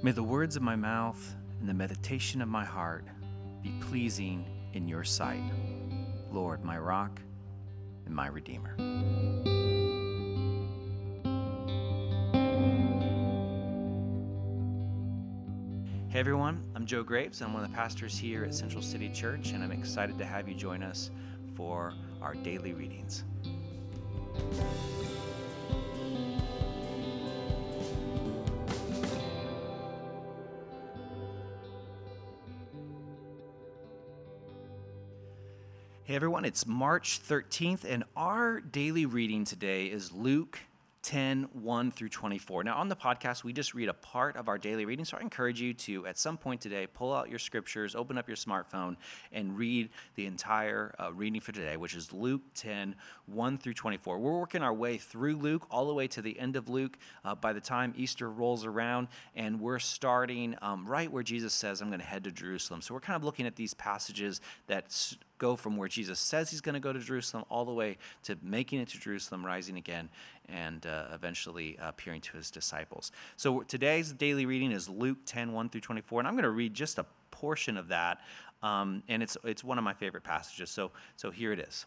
May the words of my mouth and the meditation of my heart be pleasing in your sight, Lord, my rock and my redeemer. Hey everyone, I'm Joe Graves. I'm one of the pastors here at Central City Church, and I'm excited to have you join us for our daily readings. Hey everyone, it's March 13th, and our daily reading today is Luke 10, 1 through 24. Now, on the podcast, we just read a part of our daily reading. So I encourage you to, at some point today, pull out your scriptures, open up your smartphone, and read the entire uh, reading for today, which is Luke 10, 1 through 24. We're working our way through Luke, all the way to the end of Luke uh, by the time Easter rolls around, and we're starting um, right where Jesus says, I'm going to head to Jerusalem. So we're kind of looking at these passages that go from where Jesus says he's going to go to Jerusalem all the way to making it to Jerusalem, rising again, and uh, eventually appearing to his disciples. So today's daily reading is Luke 10 1 through 24, and I'm going to read just a portion of that. Um, and it's, it's one of my favorite passages. So, so here it is.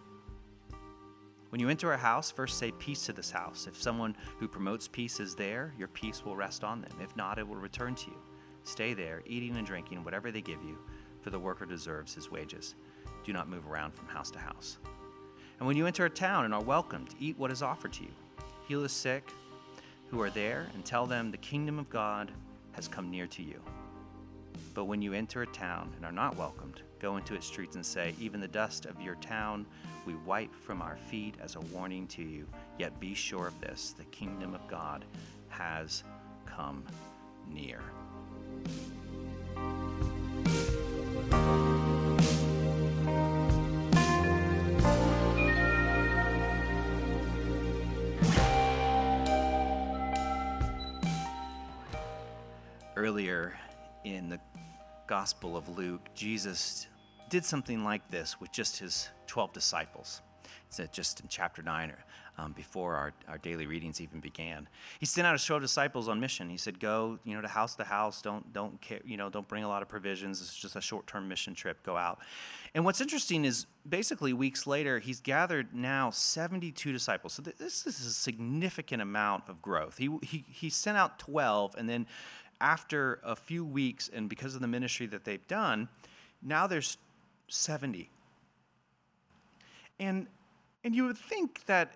When you enter a house, first say peace to this house. If someone who promotes peace is there, your peace will rest on them. If not, it will return to you. Stay there, eating and drinking whatever they give you, for the worker deserves his wages. Do not move around from house to house. And when you enter a town and are welcomed, eat what is offered to you. Heal the sick who are there, and tell them the kingdom of God has come near to you. But when you enter a town and are not welcomed, go into its streets and say, Even the dust of your town we wipe from our feet as a warning to you. Yet be sure of this the kingdom of God has come near. Earlier in the Gospel of Luke, Jesus did something like this with just his 12 disciples. It's just in chapter 9, um, before our, our daily readings even began. He sent out his 12 disciples on mission. He said, Go, you know, to house to house. Don't, don't, care, you know, don't bring a lot of provisions. It's just a short term mission trip. Go out. And what's interesting is basically weeks later, he's gathered now 72 disciples. So this is a significant amount of growth. He, he, he sent out 12, and then after a few weeks, and because of the ministry that they've done, now there's 70. And, and you would think that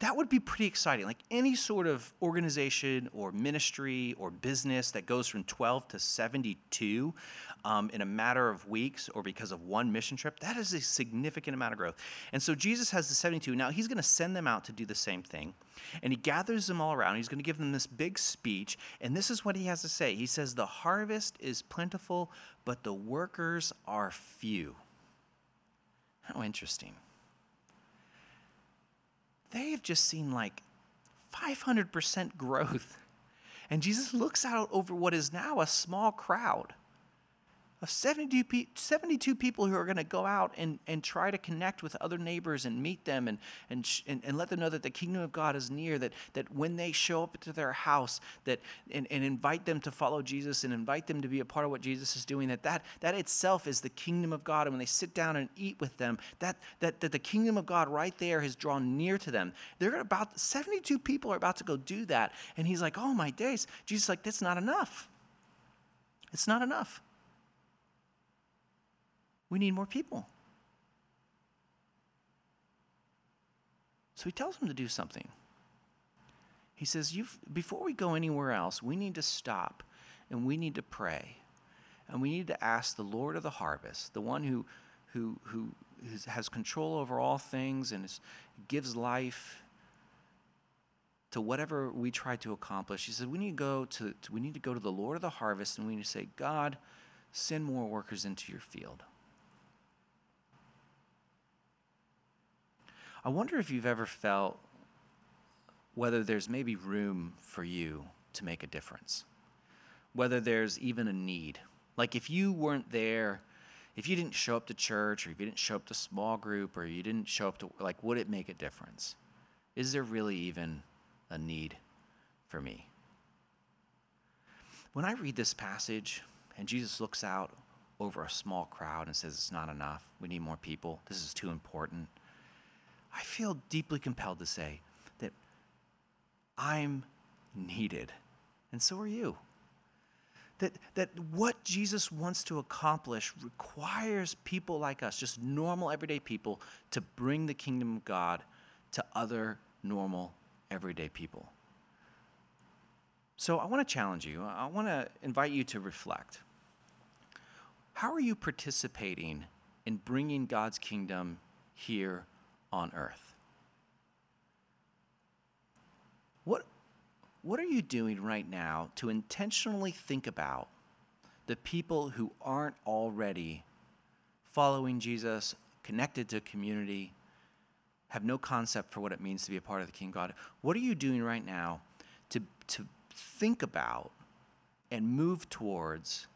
that would be pretty exciting. Like any sort of organization or ministry or business that goes from 12 to 72 um, in a matter of weeks or because of one mission trip, that is a significant amount of growth. And so Jesus has the 72. Now he's going to send them out to do the same thing. And he gathers them all around. He's going to give them this big speech. And this is what he has to say He says, The harvest is plentiful, but the workers are few. How interesting they have just seen like 500% growth. And Jesus looks out over what is now a small crowd of 72, 72 people who are going to go out and, and try to connect with other neighbors and meet them and, and, and, and, let them know that the kingdom of God is near, that, that when they show up to their house that, and, and invite them to follow Jesus and invite them to be a part of what Jesus is doing, that, that that itself is the kingdom of God. And when they sit down and eat with them, that, that, that the kingdom of God right there has drawn near to them. They're about, 72 people are about to go do that. And he's like, oh my days. Jesus like, that's not enough. It's not enough. We need more people. So he tells them to do something. He says, before we go anywhere else, we need to stop and we need to pray. And we need to ask the Lord of the harvest, the one who, who, who has control over all things and is, gives life to whatever we try to accomplish. He said, we need to go to, to, we need to go to the Lord of the harvest and we need to say, God, send more workers into your field. I wonder if you've ever felt whether there's maybe room for you to make a difference, whether there's even a need. Like if you weren't there, if you didn't show up to church or if you didn't show up to small group or you didn't show up to, like, would it make a difference? Is there really even a need for me? When I read this passage and Jesus looks out over a small crowd and says, It's not enough, we need more people, this is too important, I feel deeply compelled to say that I'm needed, and so are you. That, that what Jesus wants to accomplish requires people like us, just normal, everyday people, to bring the kingdom of God to other normal, everyday people. So I want to challenge you. I want to invite you to reflect. How are you participating in bringing God's kingdom here on earth? What, what are you doing right now to intentionally think about the people who aren't already following Jesus, connected to community, have no concept for what it means to be a part of the King God? What are you doing right now to, to think about and move towards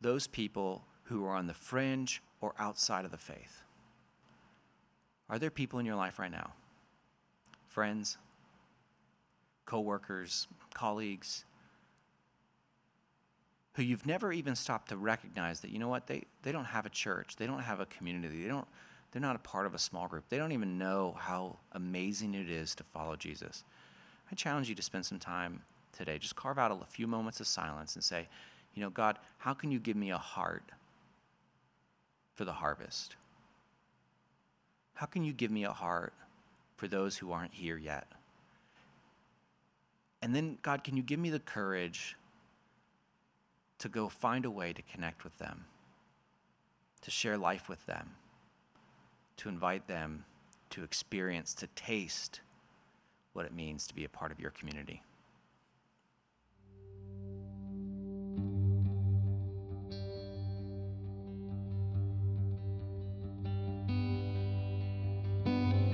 those people who are on the fringe or outside of the faith? Are there people in your life right now? Friends, coworkers, colleagues, who you've never even stopped to recognize that, you know what, they, they don't have a church, they don't have a community, they don't, they're not a part of a small group, they don't even know how amazing it is to follow Jesus. I challenge you to spend some time today. Just carve out a few moments of silence and say, you know, God, how can you give me a heart for the harvest? How can you give me a heart for those who aren't here yet? And then, God, can you give me the courage to go find a way to connect with them, to share life with them, to invite them to experience, to taste what it means to be a part of your community?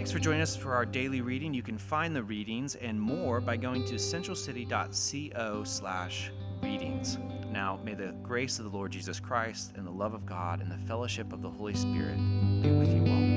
Thanks for joining us for our daily reading. You can find the readings and more by going to centralcity.co slash readings. Now, may the grace of the Lord Jesus Christ and the love of God and the fellowship of the Holy Spirit be with you all.